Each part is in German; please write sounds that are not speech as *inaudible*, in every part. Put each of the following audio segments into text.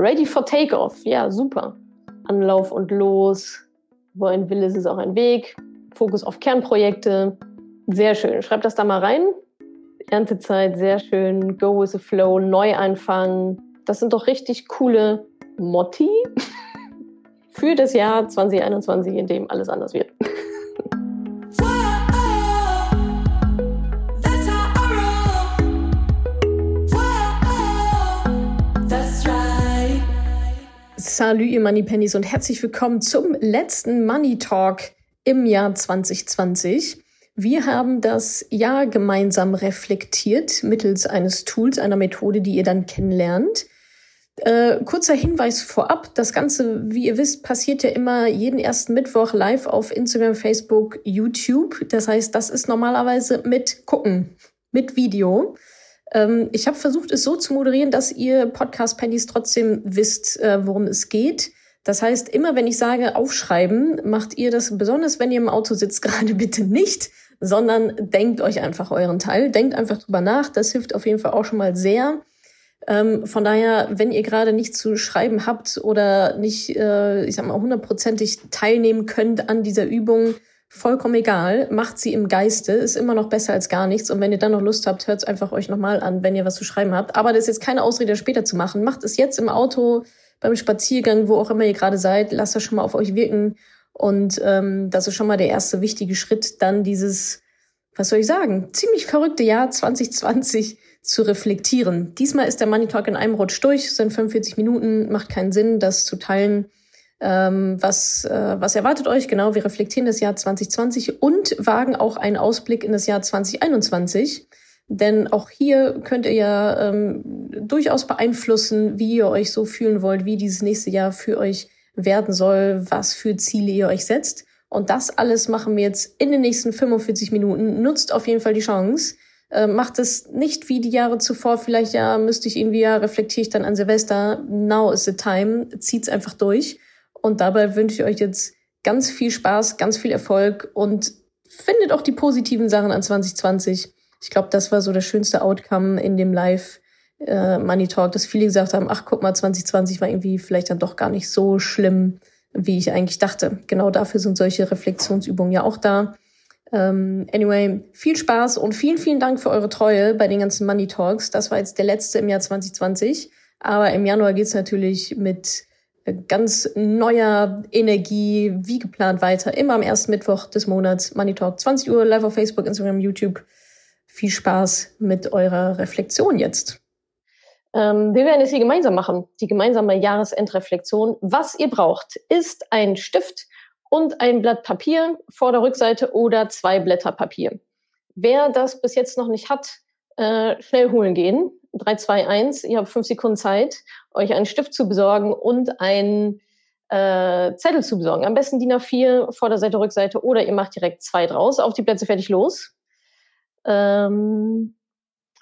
ready for takeoff. Ja, super. Anlauf und los. Wo ein Wille ist, ist auch ein Weg. Fokus auf Kernprojekte. Sehr schön. Schreibt das da mal rein. Erntezeit, sehr schön. Go with the flow, Neuanfang. Das sind doch richtig coole Motti *laughs* für das Jahr 2021, in dem alles anders wird. Salut, ihr Money Pennies und herzlich willkommen zum letzten Money Talk im Jahr 2020. Wir haben das Jahr gemeinsam reflektiert mittels eines Tools, einer Methode, die ihr dann kennenlernt. Äh, kurzer Hinweis vorab, das Ganze, wie ihr wisst, passiert ja immer jeden ersten Mittwoch live auf Instagram, Facebook, YouTube. Das heißt, das ist normalerweise mit Gucken, mit Video. Ähm, ich habe versucht, es so zu moderieren, dass ihr Podcast-Pennies trotzdem wisst, äh, worum es geht. Das heißt, immer wenn ich sage aufschreiben, macht ihr das besonders, wenn ihr im Auto sitzt, *laughs* gerade bitte nicht, sondern denkt euch einfach euren Teil, denkt einfach drüber nach. Das hilft auf jeden Fall auch schon mal sehr. Ähm, von daher, wenn ihr gerade nichts zu schreiben habt oder nicht, äh, ich sag mal, hundertprozentig teilnehmen könnt an dieser Übung, vollkommen egal, macht sie im Geiste, ist immer noch besser als gar nichts. Und wenn ihr dann noch Lust habt, hört es einfach euch nochmal an, wenn ihr was zu schreiben habt. Aber das ist jetzt keine Ausrede, später zu machen. Macht es jetzt im Auto, beim Spaziergang, wo auch immer ihr gerade seid. Lasst das schon mal auf euch wirken. Und ähm, das ist schon mal der erste wichtige Schritt, dann dieses, was soll ich sagen, ziemlich verrückte Jahr 2020 zu reflektieren. Diesmal ist der Money Talk in einem Rutsch durch, sind 45 Minuten, macht keinen Sinn, das zu teilen was, äh, was erwartet euch? Genau, wir reflektieren das Jahr 2020 und wagen auch einen Ausblick in das Jahr 2021. Denn auch hier könnt ihr ja ähm, durchaus beeinflussen, wie ihr euch so fühlen wollt, wie dieses nächste Jahr für euch werden soll, was für Ziele ihr euch setzt. Und das alles machen wir jetzt in den nächsten 45 Minuten. Nutzt auf jeden Fall die Chance. Äh, macht es nicht wie die Jahre zuvor. Vielleicht ja, müsste ich irgendwie ja, reflektiere ich dann an Silvester. Now is the time. Zieht's einfach durch. Und dabei wünsche ich euch jetzt ganz viel Spaß, ganz viel Erfolg und findet auch die positiven Sachen an 2020. Ich glaube, das war so das schönste Outcome in dem Live äh, Money Talk, dass viele gesagt haben, ach guck mal, 2020 war irgendwie vielleicht dann doch gar nicht so schlimm, wie ich eigentlich dachte. Genau dafür sind solche Reflexionsübungen ja auch da. Ähm, anyway, viel Spaß und vielen, vielen Dank für eure Treue bei den ganzen Money Talks. Das war jetzt der letzte im Jahr 2020. Aber im Januar geht's natürlich mit ganz neuer Energie, wie geplant weiter. Immer am ersten Mittwoch des Monats, Money Talk, 20 Uhr, live auf Facebook, Instagram, YouTube. Viel Spaß mit eurer Reflexion jetzt. Ähm, wir werden es hier gemeinsam machen, die gemeinsame Jahresendreflexion. Was ihr braucht, ist ein Stift und ein Blatt Papier vor der Rückseite oder zwei Blätter Papier. Wer das bis jetzt noch nicht hat, äh, schnell holen gehen. 3, 2, 1, ihr habt fünf Sekunden Zeit, euch einen Stift zu besorgen und einen äh, Zettel zu besorgen. Am besten DIN A4, Vorderseite, Rückseite oder ihr macht direkt zwei draus. Auf die Plätze fertig los. Ähm,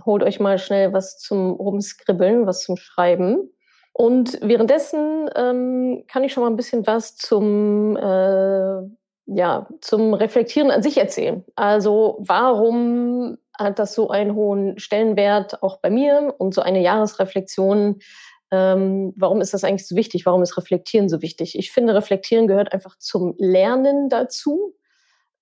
holt euch mal schnell was zum Rumskribbeln, was zum Schreiben. Und währenddessen ähm, kann ich schon mal ein bisschen was zum, äh, ja, zum Reflektieren an sich erzählen. Also warum hat das so einen hohen Stellenwert auch bei mir und so eine Jahresreflexion. Ähm, warum ist das eigentlich so wichtig? Warum ist Reflektieren so wichtig? Ich finde, Reflektieren gehört einfach zum Lernen dazu.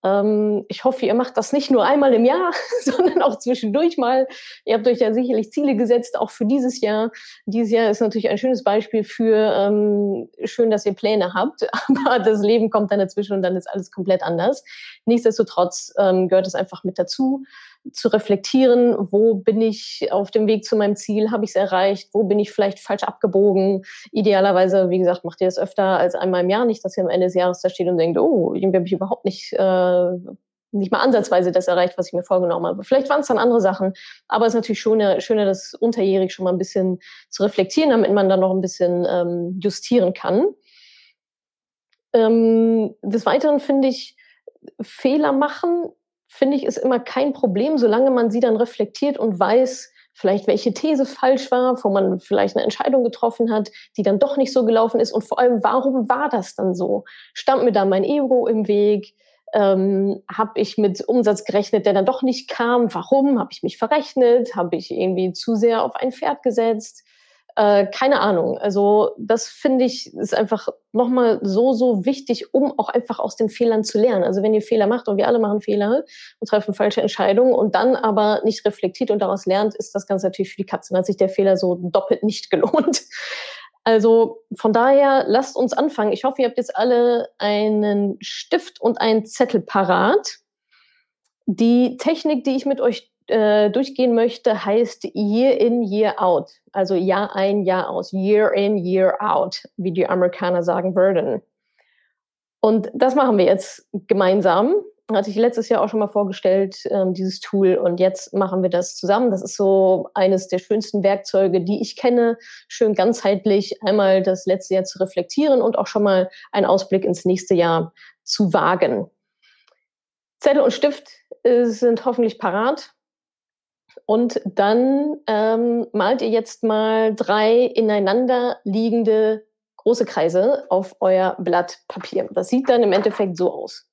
Ähm, ich hoffe, ihr macht das nicht nur einmal im Jahr, *laughs* sondern auch zwischendurch mal. Ihr habt euch ja sicherlich Ziele gesetzt, auch für dieses Jahr. Dieses Jahr ist natürlich ein schönes Beispiel für ähm, schön, dass ihr Pläne habt, *laughs* aber das Leben kommt dann dazwischen und dann ist alles komplett anders. Nichtsdestotrotz ähm, gehört es einfach mit dazu zu reflektieren, wo bin ich auf dem Weg zu meinem Ziel, habe ich es erreicht, wo bin ich vielleicht falsch abgebogen. Idealerweise, wie gesagt, macht ihr das öfter als einmal im Jahr, nicht, dass ihr am Ende des Jahres da steht und denkt, oh, irgendwie habe ich überhaupt nicht, äh, nicht mal ansatzweise das erreicht, was ich mir vorgenommen habe. Vielleicht waren es dann andere Sachen, aber es ist natürlich schöner, schöner, das unterjährig schon mal ein bisschen zu reflektieren, damit man dann noch ein bisschen ähm, justieren kann. Ähm, des Weiteren finde ich, Fehler machen finde ich, ist immer kein Problem, solange man sie dann reflektiert und weiß, vielleicht welche These falsch war, wo man vielleicht eine Entscheidung getroffen hat, die dann doch nicht so gelaufen ist und vor allem, warum war das dann so? Stand mir da mein Ego im Weg? Ähm, habe ich mit Umsatz gerechnet, der dann doch nicht kam? Warum? Habe ich mich verrechnet? Habe ich irgendwie zu sehr auf ein Pferd gesetzt? Äh, keine Ahnung. Also das finde ich ist einfach nochmal so, so wichtig, um auch einfach aus den Fehlern zu lernen. Also wenn ihr Fehler macht und wir alle machen Fehler und treffen falsche Entscheidungen und dann aber nicht reflektiert und daraus lernt, ist das Ganze natürlich für die Katze. Dann hat sich der Fehler so doppelt nicht *laughs* gelohnt. Also von daher lasst uns anfangen. Ich hoffe, ihr habt jetzt alle einen Stift und einen Zettel parat. Die Technik, die ich mit euch äh, durchgehen möchte, heißt Year in, Year out. Also Jahr ein, Jahr aus. Year in, Year out, wie die Amerikaner sagen würden. Und das machen wir jetzt gemeinsam. Hatte ich letztes Jahr auch schon mal vorgestellt, ähm, dieses Tool. Und jetzt machen wir das zusammen. Das ist so eines der schönsten Werkzeuge, die ich kenne. Schön ganzheitlich einmal das letzte Jahr zu reflektieren und auch schon mal einen Ausblick ins nächste Jahr zu wagen. Zettel und Stift äh, sind hoffentlich parat. Und dann ähm, malt ihr jetzt mal drei ineinander liegende große Kreise auf euer Blatt Papier. Das sieht dann im Endeffekt so aus.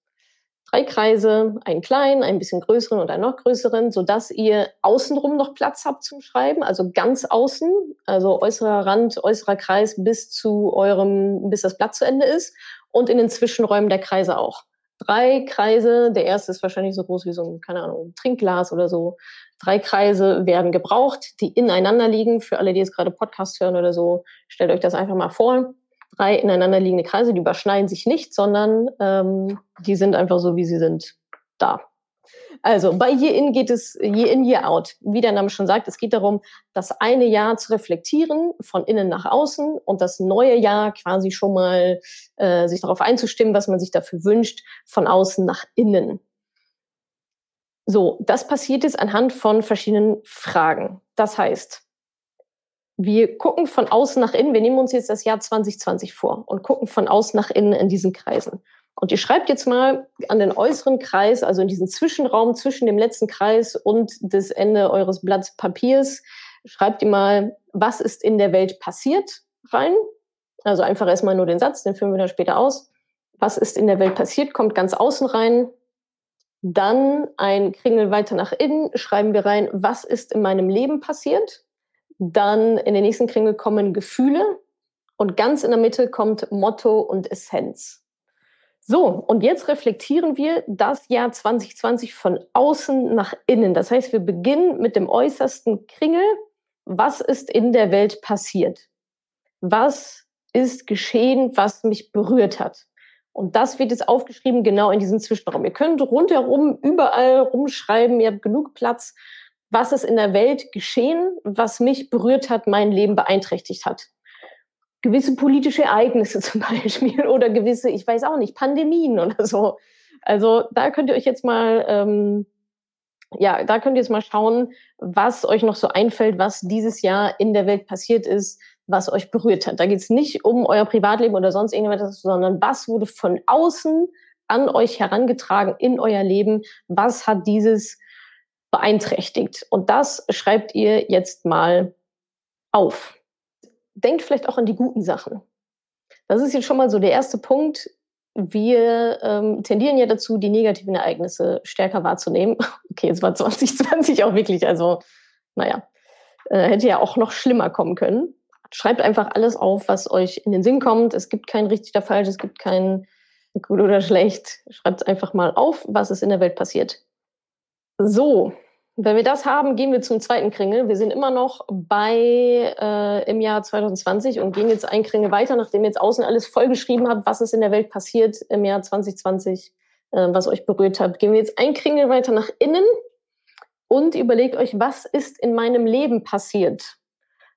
Drei Kreise, einen kleinen, ein bisschen größeren und einen noch größeren, sodass ihr außenrum noch Platz habt zum Schreiben, also ganz außen, also äußerer Rand, äußerer Kreis bis zu eurem, bis das Blatt zu Ende ist und in den Zwischenräumen der Kreise auch drei Kreise. Der erste ist wahrscheinlich so groß wie so ein, keine Ahnung, Trinkglas oder so. Drei Kreise werden gebraucht, die ineinander liegen. Für alle, die jetzt gerade Podcast hören oder so, stellt euch das einfach mal vor. Drei ineinander liegende Kreise, die überschneiden sich nicht, sondern ähm, die sind einfach so, wie sie sind, da. Also bei Year In geht es Year In, Year Out. Wie der Name schon sagt, es geht darum, das eine Jahr zu reflektieren, von innen nach außen und das neue Jahr quasi schon mal äh, sich darauf einzustimmen, was man sich dafür wünscht, von außen nach innen. So, das passiert jetzt anhand von verschiedenen Fragen. Das heißt, wir gucken von außen nach innen, wir nehmen uns jetzt das Jahr 2020 vor und gucken von außen nach innen in diesen Kreisen. Und ihr schreibt jetzt mal an den äußeren Kreis, also in diesen Zwischenraum zwischen dem letzten Kreis und das Ende eures Blatts Papiers, schreibt ihr mal, was ist in der Welt passiert rein. Also einfach erstmal nur den Satz, den führen wir dann später aus. Was ist in der Welt passiert, kommt ganz außen rein. Dann ein Kringel weiter nach innen, schreiben wir rein, was ist in meinem Leben passiert. Dann in den nächsten Kringel kommen Gefühle und ganz in der Mitte kommt Motto und Essenz. So, und jetzt reflektieren wir das Jahr 2020 von außen nach innen. Das heißt, wir beginnen mit dem äußersten Kringel. Was ist in der Welt passiert? Was ist geschehen, was mich berührt hat? Und das wird jetzt aufgeschrieben genau in diesem Zwischenraum. Ihr könnt rundherum überall rumschreiben, ihr habt genug Platz. Was ist in der Welt geschehen, was mich berührt hat, mein Leben beeinträchtigt hat? Gewisse politische Ereignisse *laughs* zum Beispiel oder gewisse, ich weiß auch nicht, Pandemien oder so. Also da könnt ihr euch jetzt mal, ähm, ja, da könnt ihr jetzt mal schauen, was euch noch so einfällt, was dieses Jahr in der Welt passiert ist, was euch berührt hat. Da geht es nicht um euer Privatleben oder sonst irgendwas, sondern was wurde von außen an euch herangetragen in euer Leben, was hat dieses beeinträchtigt. Und das schreibt ihr jetzt mal auf denkt vielleicht auch an die guten Sachen. Das ist jetzt schon mal so der erste Punkt. Wir ähm, tendieren ja dazu, die negativen Ereignisse stärker wahrzunehmen. *laughs* Okay, es war 2020 auch wirklich, also naja, äh, hätte ja auch noch schlimmer kommen können. Schreibt einfach alles auf, was euch in den Sinn kommt. Es gibt kein richtig oder falsch, es gibt kein gut oder schlecht. Schreibt einfach mal auf, was ist in der Welt passiert. So, wenn wir das haben, gehen wir zum zweiten Kringel. Wir sind immer noch bei äh, im Jahr 2020 und gehen jetzt einen Kringel weiter, nachdem ihr jetzt außen alles vollgeschrieben habt, was ist in der Welt passiert im Jahr 2020, äh, was euch berührt hat. Gehen wir jetzt einen Kringel weiter nach innen und überlegt euch, was ist in meinem Leben passiert.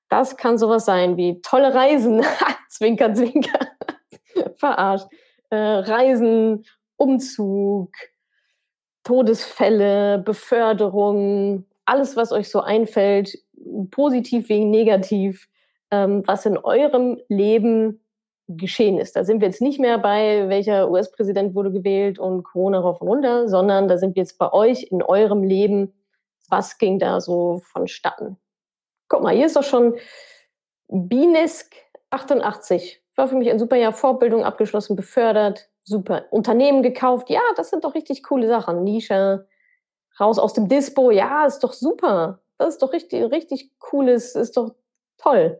Das kann sowas sein wie tolle Reisen, *laughs* zwinker, zwinker, *laughs* verarscht, äh, Reisen, Umzug, Todesfälle, Beförderung, alles, was euch so einfällt, positiv wie negativ, ähm, was in eurem Leben geschehen ist. Da sind wir jetzt nicht mehr bei, welcher US-Präsident wurde gewählt und Corona rauf und runter, sondern da sind wir jetzt bei euch in eurem Leben. Was ging da so vonstatten? Guck mal, hier ist doch schon Binesk 88. War für mich ein super Jahr Vorbildung abgeschlossen, befördert, super. Unternehmen gekauft, ja, das sind doch richtig coole Sachen. Nische, raus aus dem Dispo, ja, ist doch super. Das ist doch richtig, richtig cooles, ist doch toll.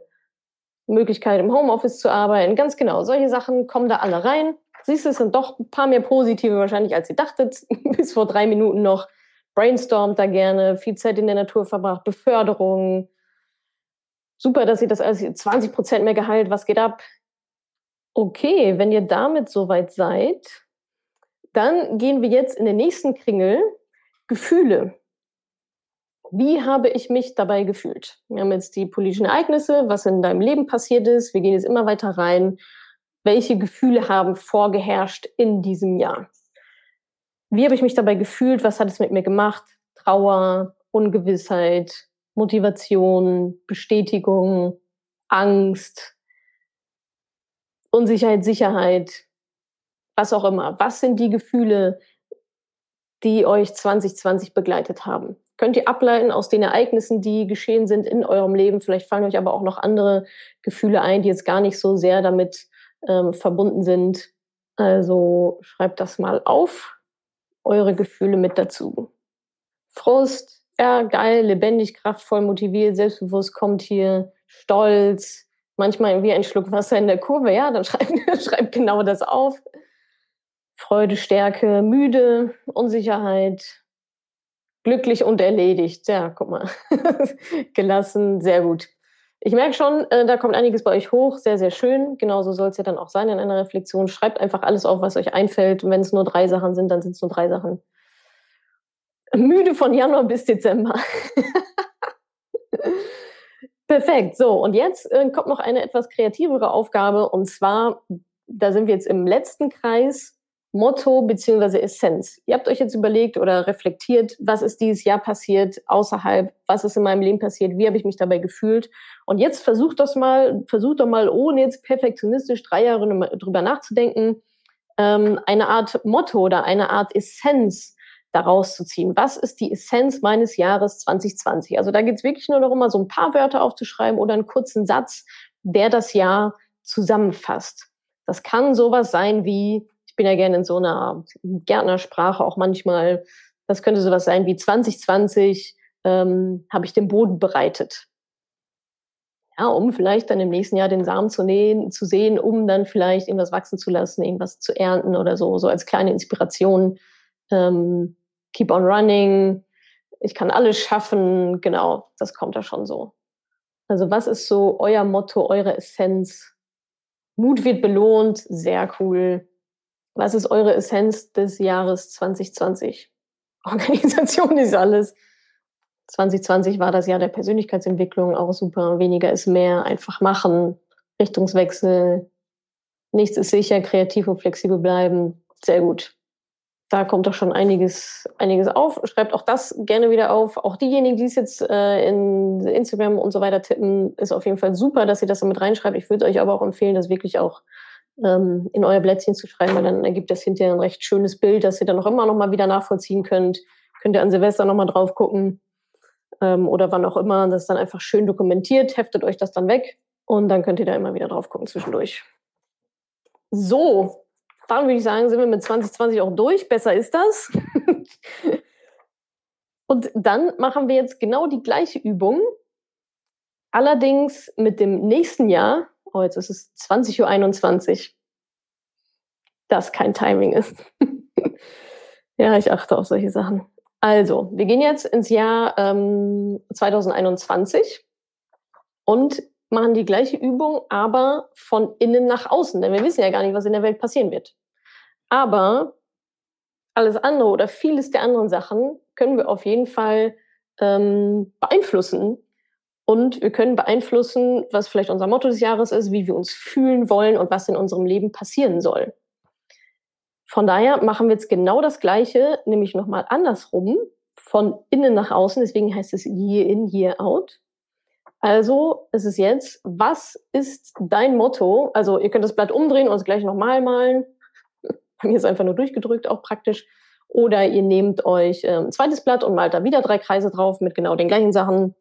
Möglichkeit im Homeoffice zu arbeiten, ganz genau. Solche Sachen kommen da alle rein. Siehst du, es sind doch ein paar mehr positive wahrscheinlich, als ihr dachtet. *laughs* Bis vor drei Minuten noch. Brainstormt da gerne, viel Zeit in der Natur verbracht, Beförderung. Super, dass ihr das alles 20 Prozent mehr Gehalt, was geht ab? Okay, wenn ihr damit soweit seid, dann gehen wir jetzt in den nächsten Kringel. Gefühle. Wie habe ich mich dabei gefühlt? Wir haben jetzt die politischen Ereignisse, was in deinem Leben passiert ist. Wir gehen jetzt immer weiter rein. Welche Gefühle haben vorgeherrscht in diesem Jahr? Wie habe ich mich dabei gefühlt? Was hat es mit mir gemacht? Trauer, Ungewissheit, Motivation, Bestätigung, Angst, Unsicherheit, Sicherheit, was auch immer. Was sind die Gefühle, die euch 2020 begleitet haben? könnt ihr ableiten aus den Ereignissen, die geschehen sind in eurem Leben. Vielleicht fallen euch aber auch noch andere Gefühle ein, die jetzt gar nicht so sehr damit ähm, verbunden sind. Also schreibt das mal auf, eure Gefühle mit dazu. Frust, ja, geil, lebendig, kraftvoll, motiviert, selbstbewusst kommt hier, stolz, manchmal wie ein Schluck Wasser in der Kurve, ja, dann *laughs* schreibt, schreibt genau das auf. Freude, Stärke, müde, Unsicherheit, glücklich und erledigt. Ja, guck mal. *laughs* Gelassen, sehr gut. Ich merke schon, äh, da kommt einiges bei euch hoch, sehr, sehr schön. Genauso soll es ja dann auch sein in einer Reflexion. Schreibt einfach alles auf, was euch einfällt. Und wenn es nur drei Sachen sind, dann sind es nur drei Sachen. Müde von Januar bis Dezember. *laughs* Perfekt. So, und jetzt äh, kommt noch eine etwas kreativere Aufgabe. Und zwar, da sind wir jetzt im letzten Kreis. Motto beziehungsweise Essenz. Ihr habt euch jetzt überlegt oder reflektiert, was ist dieses Jahr passiert außerhalb, was ist in meinem Leben passiert, wie habe ich mich dabei gefühlt. Und jetzt versucht das mal, versucht doch mal, ohne jetzt perfektionistisch drei Jahre drüber nachzudenken, ähm, eine Art Motto oder eine Art Essenz daraus zu ziehen. Was ist die Essenz meines Jahres 2020? Also da geht es wirklich nur darum, mal so ein paar Wörter aufzuschreiben oder einen kurzen Satz, der das Jahr zusammenfasst. Das kann sowas sein wie bin ja gerne in so einer Gärtnersprache auch manchmal. Das könnte sowas sein wie 2020 ähm, habe ich den Boden bereitet. Ja, um vielleicht dann im nächsten Jahr den Samen zu nähen, zu sehen, um dann vielleicht irgendwas wachsen zu lassen, irgendwas zu ernten oder so, so als kleine Inspiration. Ähm, keep on running. Ich kann alles schaffen. Genau, das kommt da schon so. Also was ist so euer Motto, eure Essenz? Mut wird belohnt, sehr cool. Was ist eure Essenz des Jahres 2020? *laughs* Organisation ist alles. 2020 war das Jahr der Persönlichkeitsentwicklung, auch super. Weniger ist mehr, einfach machen, Richtungswechsel, nichts ist sicher, kreativ und flexibel bleiben. Sehr gut. Da kommt doch schon einiges, einiges auf. Schreibt auch das gerne wieder auf. Auch diejenigen, die es jetzt äh, in Instagram und so weiter tippen, ist auf jeden Fall super, dass ihr das damit reinschreibt. Ich würde euch aber auch empfehlen, das wirklich auch ähm, in euer Blättchen zu schreiben, weil dann ergibt das hinterher ein recht schönes Bild, das ihr dann auch immer noch mal wieder nachvollziehen könnt. Könnt ihr an Silvester noch mal drauf gucken ähm, oder wann auch immer. Das ist dann einfach schön dokumentiert, heftet euch das dann weg und dann könnt ihr da immer wieder drauf gucken zwischendurch. So, dann würde ich sagen, sind wir mit 2020 auch durch. Besser ist das. *laughs* und dann machen wir jetzt genau die gleiche Übung, allerdings mit dem nächsten Jahr oh, jetzt ist es 20.21 Uhr, das kein Timing ist. *laughs* ja, ich achte auf solche Sachen. Also, wir gehen jetzt ins Jahr ähm, 2021 und machen die gleiche Übung, aber von innen nach außen, denn wir wissen ja gar nicht, was in der Welt passieren wird. Aber alles andere oder vieles der anderen Sachen können wir auf jeden Fall ähm, beeinflussen und wir können beeinflussen, was vielleicht unser Motto des Jahres ist, wie wir uns fühlen wollen und was in unserem Leben passieren soll. Von daher machen wir jetzt genau das Gleiche, nämlich nochmal andersrum, von innen nach außen. Deswegen heißt es year in, year out. Also es ist jetzt, was ist dein Motto? Also ihr könnt das Blatt umdrehen und es gleich nochmal malen. Bei mir ist einfach nur durchgedrückt, auch praktisch. Oder ihr nehmt euch äh, ein zweites Blatt und malt da wieder drei Kreise drauf mit genau den gleichen Sachen.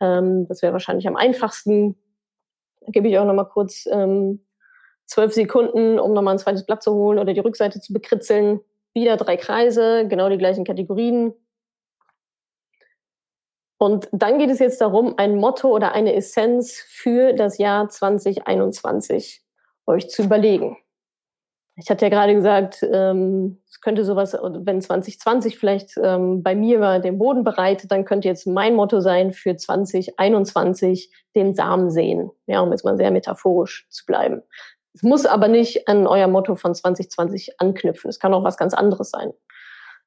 Ähm, das wäre wahrscheinlich am einfachsten. Da gebe ich auch noch mal kurz ähm, zwölf Sekunden, um nochmal ein zweites Blatt zu holen oder die Rückseite zu bekritzeln. Wieder drei Kreise, genau die gleichen Kategorien. Und dann geht es jetzt darum, ein Motto oder eine Essenz für das Jahr 2021 euch zu überlegen. Ich hatte ja gerade gesagt, ähm, es könnte sowas, wenn 2020 vielleicht ähm, bei mir war, den Boden bereitet, dann könnte jetzt mein Motto sein für 2021 den Samen sehen. Ja, um jetzt mal sehr metaphorisch zu bleiben. Es muss aber nicht an euer Motto von 2020 anknüpfen. Es kann auch was ganz anderes sein.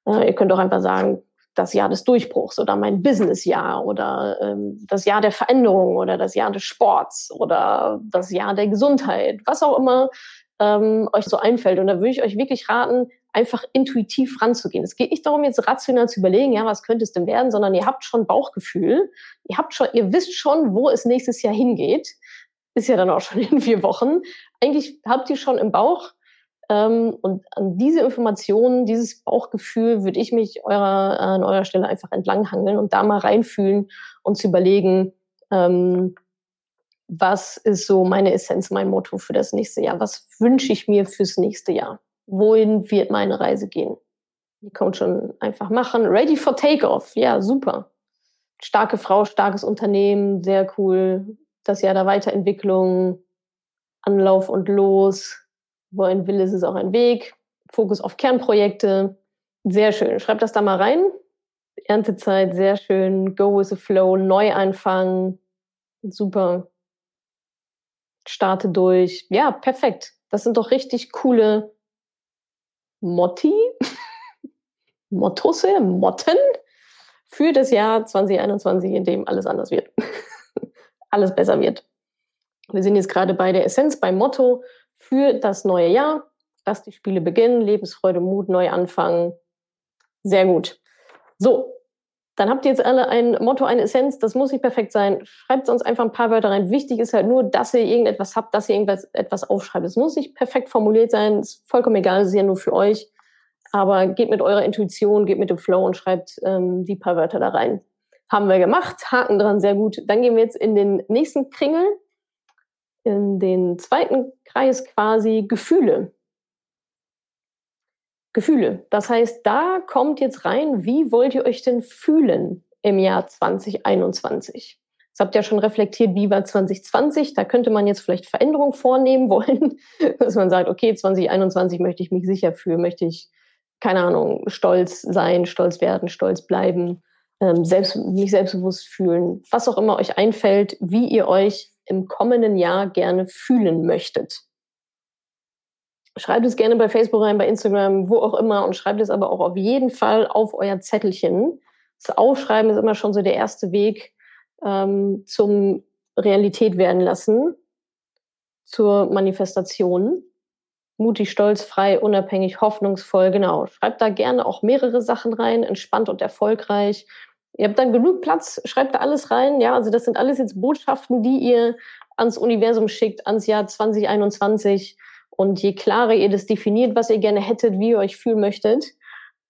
Äh, ihr könnt auch einfach sagen, das Jahr des Durchbruchs oder mein Businessjahr oder ähm, das Jahr der Veränderung oder das Jahr des Sports oder das Jahr der Gesundheit, was auch immer ähm, euch so einfällt. Und da würde ich euch wirklich raten, einfach intuitiv ranzugehen. Es geht nicht darum, jetzt rational zu überlegen, ja, was könnte es denn werden, sondern ihr habt schon Bauchgefühl. Ihr habt schon, ihr wisst schon, wo es nächstes Jahr hingeht. Ist ja dann auch schon *laughs* in vier Wochen. Eigentlich habt ihr schon im Bauch. Ähm, und an diese Informationen, dieses Bauchgefühl würde ich mich eurer, an eurer Stelle einfach entlanghangeln und da mal reinfühlen und zu überlegen, ähm, was ist so meine Essenz, mein Motto für das nächste Jahr? Was wünsche ich mir fürs nächste Jahr? Wohin wird meine Reise gehen? Die Coach schon einfach machen. Ready for Takeoff. Ja, super. Starke Frau, starkes Unternehmen, sehr cool. Das Jahr der Weiterentwicklung, Anlauf und los. Wo ein Wille ist, ist auch ein Weg. Fokus auf Kernprojekte. Sehr schön. Schreibt das da mal rein. Erntezeit, sehr schön. Go with the flow, Neuanfang. Super starte durch. Ja, perfekt. Das sind doch richtig coole Motti, *laughs* Mottosse, Motten für das Jahr 2021, in dem alles anders wird. *laughs* alles besser wird. Wir sind jetzt gerade bei der Essenz, beim Motto für das neue Jahr. Lass die Spiele beginnen, Lebensfreude, Mut, neu anfangen. Sehr gut. So, dann habt ihr jetzt alle ein Motto, eine Essenz, das muss nicht perfekt sein. Schreibt sonst einfach ein paar Wörter rein. Wichtig ist halt nur, dass ihr irgendetwas habt, dass ihr irgendwas etwas aufschreibt. Es muss nicht perfekt formuliert sein, ist vollkommen egal, es ist ja nur für euch. Aber geht mit eurer Intuition, geht mit dem Flow und schreibt ähm, die paar Wörter da rein. Haben wir gemacht, Haken dran, sehr gut. Dann gehen wir jetzt in den nächsten Kringel, in den zweiten Kreis quasi Gefühle. Gefühle. Das heißt, da kommt jetzt rein, wie wollt ihr euch denn fühlen im Jahr 2021? Das habt ihr ja schon reflektiert, wie war 2020? Da könnte man jetzt vielleicht Veränderungen vornehmen *laughs* wollen, dass man sagt, okay, 2021 möchte ich mich sicher fühlen, möchte ich, keine Ahnung, stolz sein, stolz werden, stolz bleiben, ähm, selbst, mich selbstbewusst fühlen, was auch immer euch einfällt, wie ihr euch im kommenden Jahr gerne fühlen möchtet. Schreibt es gerne bei Facebook rein, bei Instagram, wo auch immer und schreibt es aber auch auf jeden Fall auf euer Zettelchen. Das Aufschreiben ist immer schon so der erste Weg ähm, zum Realität werden lassen, zur Manifestation. Mutig, stolz, frei, unabhängig, hoffnungsvoll, genau. Schreibt da gerne auch mehrere Sachen rein, entspannt und erfolgreich. Ihr habt dann genug Platz, schreibt da alles rein. Ja, also das sind alles jetzt Botschaften, die ihr ans Universum schickt, ans Jahr 2021 und je klarer ihr das definiert, was ihr gerne hättet, wie ihr euch fühlen möchtet,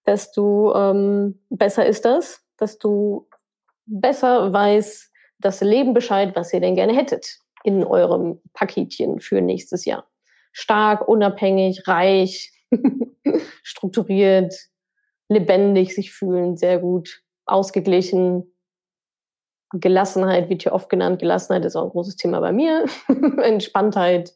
desto ähm, besser ist das, desto besser weiß das Leben Bescheid, was ihr denn gerne hättet in eurem Paketchen für nächstes Jahr. Stark, unabhängig, reich, *laughs* strukturiert, lebendig sich fühlen, sehr gut, ausgeglichen. Gelassenheit wird hier oft genannt. Gelassenheit ist auch ein großes Thema bei mir. *laughs* Entspanntheit,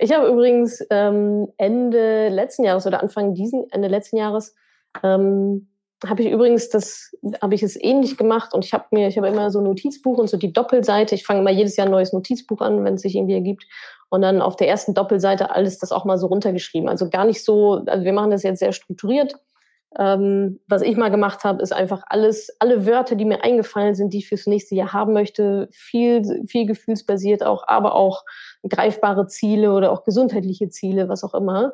ich habe übrigens ähm, Ende letzten Jahres oder Anfang diesen Ende letzten Jahres ähm, habe ich übrigens das habe ich es ähnlich gemacht und ich habe mir ich habe immer so ein Notizbuch und so die Doppelseite. Ich fange immer jedes Jahr ein neues Notizbuch an, wenn es sich irgendwie ergibt und dann auf der ersten Doppelseite alles das auch mal so runtergeschrieben. Also gar nicht so. Also wir machen das jetzt sehr strukturiert. Ähm, was ich mal gemacht habe, ist einfach alles, alle Wörter, die mir eingefallen sind, die ich fürs nächste Jahr haben möchte, viel, viel gefühlsbasiert auch, aber auch greifbare Ziele oder auch gesundheitliche Ziele, was auch immer,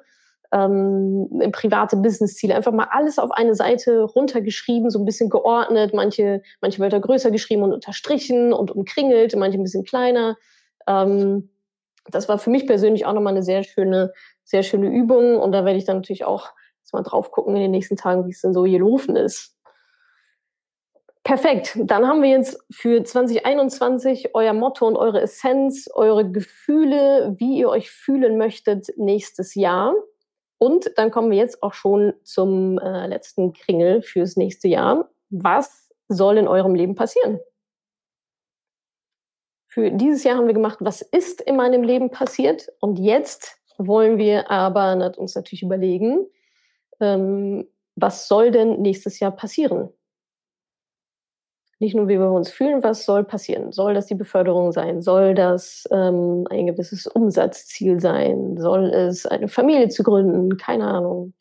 ähm, private Business-Ziele, einfach mal alles auf eine Seite runtergeschrieben, so ein bisschen geordnet, manche, manche Wörter größer geschrieben und unterstrichen und umkringelt, manche ein bisschen kleiner. Ähm, das war für mich persönlich auch nochmal eine sehr schöne, sehr schöne Übung und da werde ich dann natürlich auch mal drauf gucken in den nächsten Tagen, wie es denn so gelaufen ist. Perfekt. Dann haben wir jetzt für 2021 euer Motto und eure Essenz, eure Gefühle, wie ihr euch fühlen möchtet nächstes Jahr. Und dann kommen wir jetzt auch schon zum äh, letzten Kringel fürs nächste Jahr. Was soll in eurem Leben passieren? Für dieses Jahr haben wir gemacht, was ist in meinem Leben passiert? Und jetzt wollen wir aber uns natürlich überlegen, ähm, was soll denn nächstes Jahr passieren? Nicht nur, wie wir uns fühlen, was soll passieren? Soll das die Beförderung sein? Soll das ähm, ein gewisses Umsatzziel sein? Soll es eine Familie zu gründen? Keine Ahnung.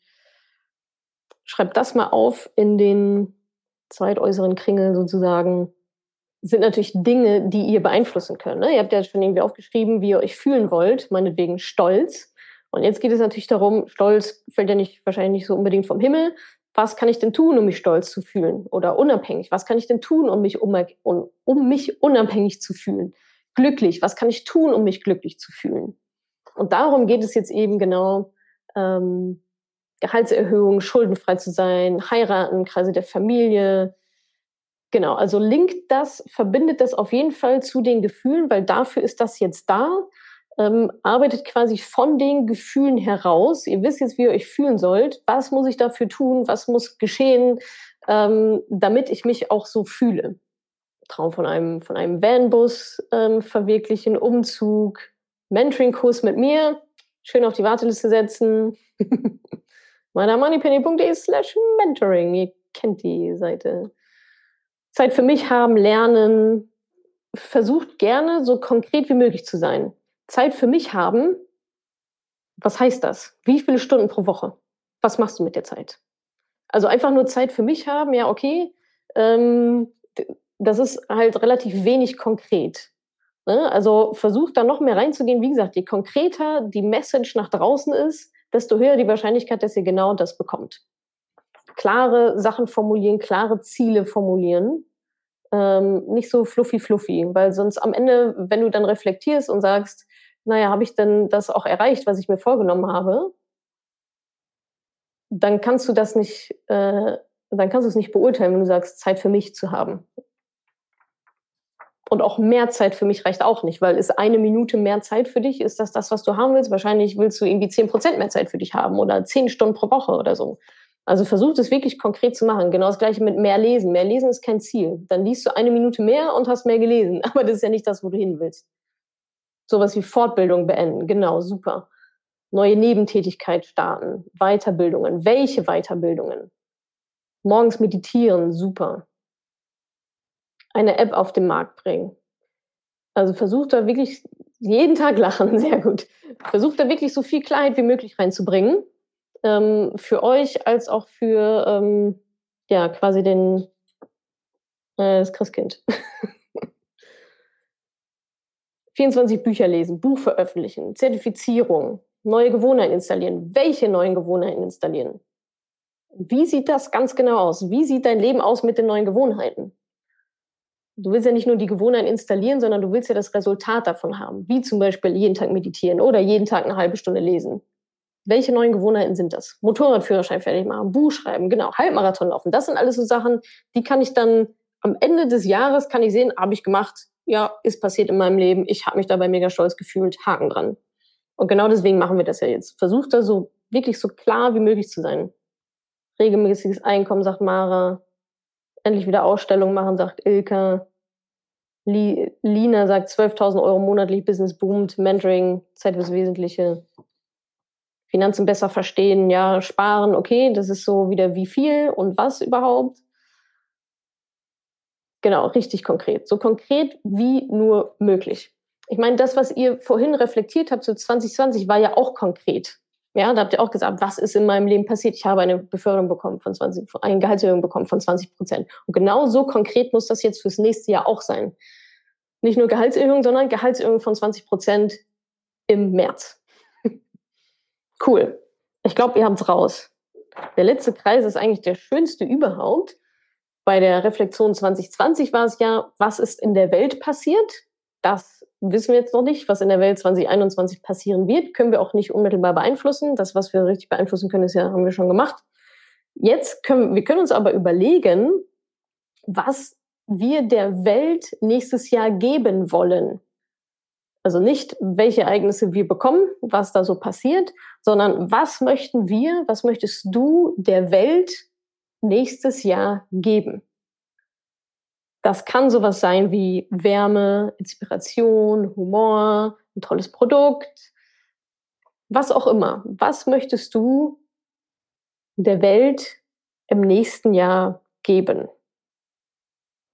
Schreibt das mal auf in den zweitäußeren Kringel sozusagen. Sind natürlich Dinge, die ihr beeinflussen könnt. Ne? Ihr habt ja schon irgendwie aufgeschrieben, wie ihr euch fühlen wollt, meinetwegen stolz. Und jetzt geht es natürlich darum, Stolz fällt ja nicht wahrscheinlich nicht so unbedingt vom Himmel. Was kann ich denn tun, um mich stolz zu fühlen? Oder unabhängig? Was kann ich denn tun, um mich, um, um mich unabhängig zu fühlen? Glücklich. Was kann ich tun, um mich glücklich zu fühlen? Und darum geht es jetzt eben genau. Ähm, Gehaltserhöhung, schuldenfrei zu sein, heiraten, Kreise der Familie. Genau, also linkt das, verbindet das auf jeden Fall zu den Gefühlen, weil dafür ist das jetzt da ähm, arbeitet quasi von den Gefühlen heraus. Ihr wisst jetzt, wie ihr euch fühlen sollt. Was muss ich dafür tun? Was muss geschehen, ähm, damit ich mich auch so fühle? Traum von einem, von einem Vanbus ähm, verwirklichen, Umzug, Mentoring-Kurs mit mir. Schön auf die Warteliste setzen. *laughs* meinermoneypenny.de slash mentoring. Ihr kennt die Seite. Zeit für mich haben, lernen. Versucht gerne so konkret wie möglich zu sein. Zeit für mich haben, was heißt das? Wie viele Stunden pro Woche? Was machst du mit der Zeit? Also einfach nur Zeit für mich haben, ja, okay. Ähm, das ist halt relativ wenig konkret. Ne? Also versucht da noch mehr reinzugehen. Wie gesagt, je konkreter die Message nach draußen ist, desto höher die Wahrscheinlichkeit, dass ihr genau das bekommt. Klare Sachen formulieren, klare Ziele formulieren. Ähm, nicht so fluffy fluffy, weil sonst am Ende, wenn du dann reflektierst und sagst, naja, habe ich denn das auch erreicht, was ich mir vorgenommen habe? Dann kannst du das nicht, äh, dann kannst du es nicht beurteilen, wenn du sagst, Zeit für mich zu haben. Und auch mehr Zeit für mich reicht auch nicht, weil ist eine Minute mehr Zeit für dich, ist das das, was du haben willst? Wahrscheinlich willst du irgendwie zehn Prozent mehr Zeit für dich haben oder zehn Stunden pro Woche oder so. Also versuch das wirklich konkret zu machen. Genau das gleiche mit mehr lesen. Mehr lesen ist kein Ziel. Dann liest du eine Minute mehr und hast mehr gelesen. *laughs* Aber das ist ja nicht das, wo du hin willst. Sowas wie Fortbildung beenden, genau, super. Neue Nebentätigkeit starten, Weiterbildungen. Welche Weiterbildungen? Morgens meditieren, super. Eine App auf den Markt bringen. Also versucht da wirklich jeden Tag lachen, *laughs* sehr gut. Versucht da wirklich so viel Klarheit wie möglich reinzubringen. Ähm, für euch als auch für ähm, ja quasi den äh, das Christkind. *laughs* 24 Bücher lesen, Buch veröffentlichen, Zertifizierung, neue Gewohnheiten installieren. Welche neuen Gewohnheiten installieren? Wie sieht das ganz genau aus? Wie sieht dein Leben aus mit den neuen Gewohnheiten? Du willst ja nicht nur die Gewohnheiten installieren, sondern du willst ja das Resultat davon haben. Wie zum Beispiel jeden Tag meditieren oder jeden Tag eine halbe Stunde lesen. Welche neuen Gewohnheiten sind das? Motorradführerschein fertig machen, Buch schreiben, genau, Halbmarathon laufen. Das sind alles so Sachen, die kann ich dann am Ende des Jahres kann ich sehen, habe ich gemacht, ja, ist passiert in meinem Leben, ich habe mich dabei mega stolz gefühlt, Haken dran. Und genau deswegen machen wir das ja jetzt. Versucht da so wirklich so klar wie möglich zu sein. Regelmäßiges Einkommen, sagt Mara. Endlich wieder Ausstellung machen, sagt Ilka. Lina sagt 12.000 Euro monatlich, Business boomt, Mentoring, Zeit fürs Wesentliche. Finanzen besser verstehen, ja, sparen, okay, das ist so wieder wie viel und was überhaupt. Genau, richtig konkret. So konkret wie nur möglich. Ich meine, das, was ihr vorhin reflektiert habt, so 2020, war ja auch konkret. Ja, da habt ihr auch gesagt, was ist in meinem Leben passiert? Ich habe eine Beförderung bekommen von 20, eine Gehaltserhöhung bekommen von 20 Prozent. Und genau so konkret muss das jetzt fürs nächste Jahr auch sein. Nicht nur Gehaltserhöhung, sondern Gehaltserhöhung von 20 Prozent im März. *laughs* cool. Ich glaube, ihr habt's raus. Der letzte Kreis ist eigentlich der schönste überhaupt. Bei der Reflexion 2020 war es ja, was ist in der Welt passiert? Das wissen wir jetzt noch nicht. Was in der Welt 2021 passieren wird, können wir auch nicht unmittelbar beeinflussen. Das, was wir richtig beeinflussen können, ist ja, haben wir schon gemacht. Jetzt können wir können uns aber überlegen, was wir der Welt nächstes Jahr geben wollen. Also nicht, welche Ereignisse wir bekommen, was da so passiert, sondern was möchten wir, was möchtest du der Welt nächstes Jahr geben. Das kann sowas sein wie Wärme, Inspiration, Humor, ein tolles Produkt, was auch immer. Was möchtest du der Welt im nächsten Jahr geben?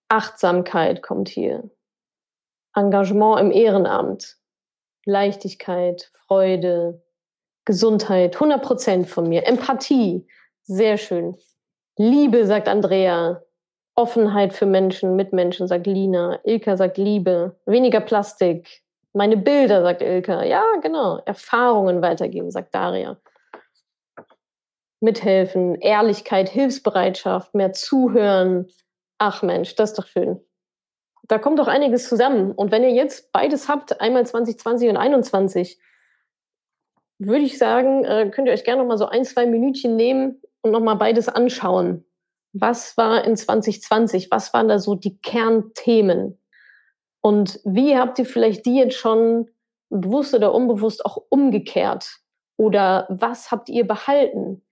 Achtsamkeit kommt hier. Engagement im Ehrenamt. Leichtigkeit, Freude, Gesundheit, 100 Prozent von mir. Empathie, sehr schön. Liebe, sagt Andrea. Offenheit für Menschen, Mitmenschen, sagt Lina. Ilka sagt Liebe. Weniger Plastik. Meine Bilder, sagt Ilka. Ja, genau. Erfahrungen weitergeben, sagt Daria. Mithelfen, Ehrlichkeit, Hilfsbereitschaft, mehr zuhören. Ach Mensch, das ist doch schön. Da kommt doch einiges zusammen. Und wenn ihr jetzt beides habt, einmal 2020 und 2021, würde ich sagen, äh, könnt ihr euch gerne noch mal so ein, zwei Minütchen nehmen und noch mal beides anschauen. Was war in 2020? Was waren da so die Kernthemen? Und wie habt ihr vielleicht die jetzt schon bewusst oder unbewusst auch umgekehrt? Oder was habt ihr behalten?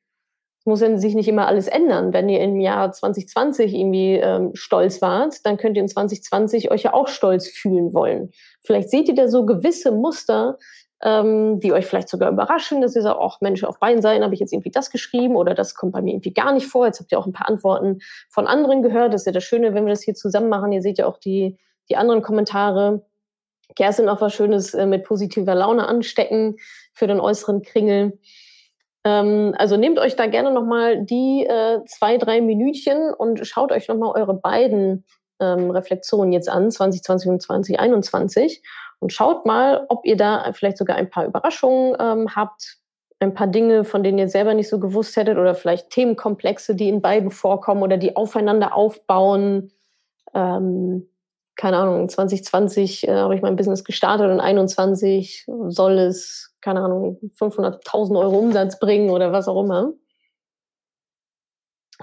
Es muss ja sich nicht immer alles ändern. Wenn ihr im Jahr 2020 irgendwie ähm, stolz wart, dann könnt ihr in 2020 euch ja auch stolz fühlen wollen. Vielleicht seht ihr da so gewisse Muster, ähm, die euch vielleicht sogar überraschen, dass ihr sagt, ach Mensch, auf beiden Seiten habe ich jetzt irgendwie das geschrieben oder das kommt bei mir irgendwie gar nicht vor. Jetzt habt ihr auch ein paar Antworten von anderen gehört. Das ist ja das Schöne, wenn wir das hier zusammen machen. Ihr seht ja auch die, die anderen Kommentare. Kerstin auch was Schönes äh, mit positiver Laune anstecken für den äußeren Kringel. Ähm, also nehmt euch da gerne nochmal die äh, zwei, drei Minütchen und schaut euch nochmal eure beiden ähm, Reflexionen jetzt an, 2020 und 2021 und schaut mal, ob ihr da vielleicht sogar ein paar Überraschungen ähm, habt, ein paar Dinge, von denen ihr selber nicht so gewusst hättet oder vielleicht Themenkomplexe, die in beiden vorkommen oder die aufeinander aufbauen. Ähm, keine Ahnung, 2020 äh, habe ich mein Business gestartet und 2021 soll es, keine Ahnung, 500.000 Euro Umsatz bringen oder was auch immer.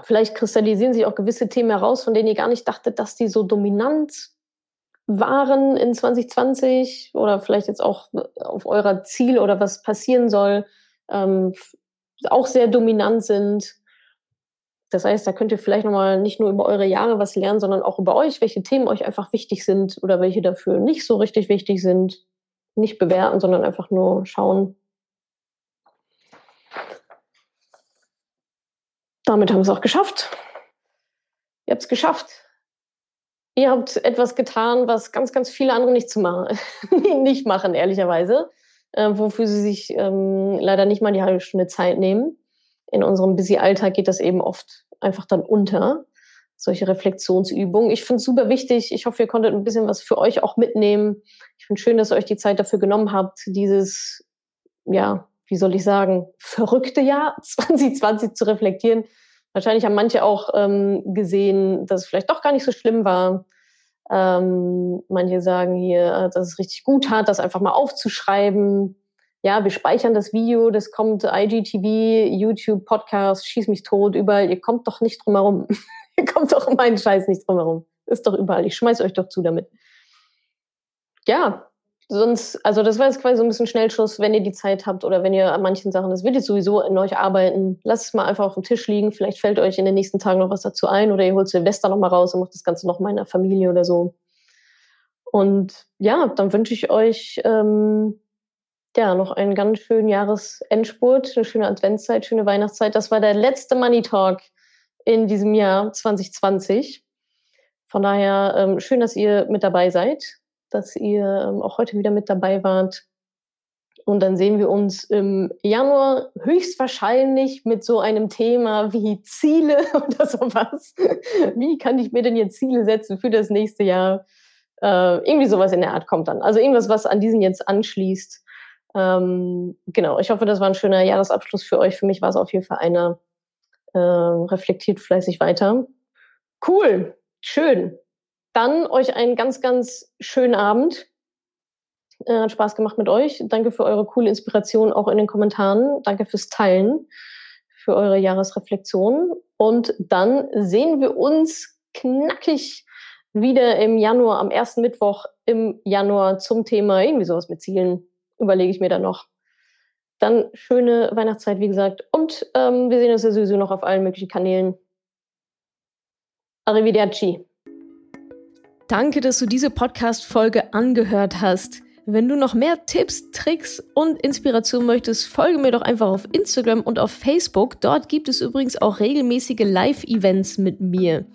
Vielleicht kristallisieren sich auch gewisse Themen heraus, von denen ihr gar nicht dachtet, dass die so dominant waren in 2020 oder vielleicht jetzt auch auf eurer Ziel oder was passieren soll, ähm, auch sehr dominant sind. Das heißt, da könnt ihr vielleicht nochmal nicht nur über eure Jahre was lernen, sondern auch über euch, welche Themen euch einfach wichtig sind oder welche dafür nicht so richtig wichtig sind. Nicht bewerten, sondern einfach nur schauen. Damit haben wir es auch geschafft. Ihr habt es geschafft ihr habt etwas getan, was ganz, ganz viele andere nicht zu machen, *laughs* nicht machen, ehrlicherweise, äh, wofür sie sich ähm, leider nicht mal die halbe Stunde Zeit nehmen. In unserem Busy-Alltag geht das eben oft einfach dann unter, solche Reflexionsübungen. Ich finde es super wichtig. Ich hoffe, ihr konntet ein bisschen was für euch auch mitnehmen. Ich finde schön, dass ihr euch die Zeit dafür genommen habt, dieses, ja, wie soll ich sagen, verrückte Jahr *laughs* 2020 zu reflektieren Wahrscheinlich haben manche auch ähm, gesehen, dass es vielleicht doch gar nicht so schlimm war. Ähm, manche sagen hier, äh, dass es richtig gut hat, das einfach mal aufzuschreiben. Ja, wir speichern das Video, das kommt IGTV, YouTube, Podcast, schieß mich tot, überall. Ihr kommt doch nicht drum herum. *laughs* ihr kommt doch um meinen Scheiß nicht drum herum. Ist doch überall. Ich schmeiß euch doch zu damit. Ja, sonst, also das war jetzt quasi so ein bisschen Schnellschuss, wenn ihr die Zeit habt oder wenn ihr an manchen Sachen, das wird jetzt sowieso in euch arbeiten, lasst es mal einfach auf dem Tisch liegen. Vielleicht fällt euch in den nächsten Tagen noch was dazu ein oder ihr holt Silvester noch mal raus und macht das Ganze noch mal in der Familie oder so. Und ja, dann wünsche ich euch ähm, ja noch einen ganz schönen Jahresendspurt, eine schöne Adventszeit, schöne Weihnachtszeit. Das war der letzte Money Talk in diesem Jahr 2020. Von daher ähm, schön, dass ihr mit dabei seid dass ihr ähm, auch heute wieder mit dabei wart. Und dann sehen wir uns im Januar höchstwahrscheinlich mit so einem Thema wie Ziele *laughs* oder sowas. Wie kann ich mir denn jetzt Ziele setzen für das nächste Jahr? Äh, irgendwie sowas in der Art kommt dann. Also irgendwas, was an diesen jetzt anschließt. Ähm, genau, ich hoffe, das war ein schöner Jahresabschluss für euch. Für mich war es auf jeden Fall einer. Äh, reflektiert fleißig weiter. Cool, schön. Dann euch einen ganz, ganz schönen Abend. Äh, hat Spaß gemacht mit euch. Danke für eure coole Inspiration auch in den Kommentaren. Danke fürs Teilen, für eure Jahresreflexion. Und dann sehen wir uns knackig wieder im Januar, am ersten Mittwoch im Januar zum Thema irgendwie sowas mit Zielen. Überlege ich mir dann noch. Dann schöne Weihnachtszeit, wie gesagt. Und ähm, wir sehen uns ja sowieso noch auf allen möglichen Kanälen. Arrivederci. Danke, dass du diese Podcast-Folge angehört hast. Wenn du noch mehr Tipps, Tricks und Inspiration möchtest, folge mir doch einfach auf Instagram und auf Facebook. Dort gibt es übrigens auch regelmäßige Live-Events mit mir.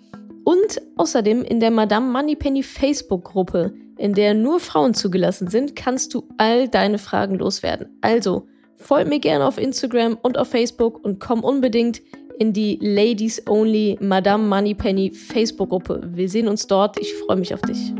Und außerdem in der Madame Moneypenny Facebook-Gruppe, in der nur Frauen zugelassen sind, kannst du all deine Fragen loswerden. Also, folg mir gerne auf Instagram und auf Facebook und komm unbedingt in die Ladies Only Madame Moneypenny Facebook-Gruppe. Wir sehen uns dort. Ich freue mich auf dich.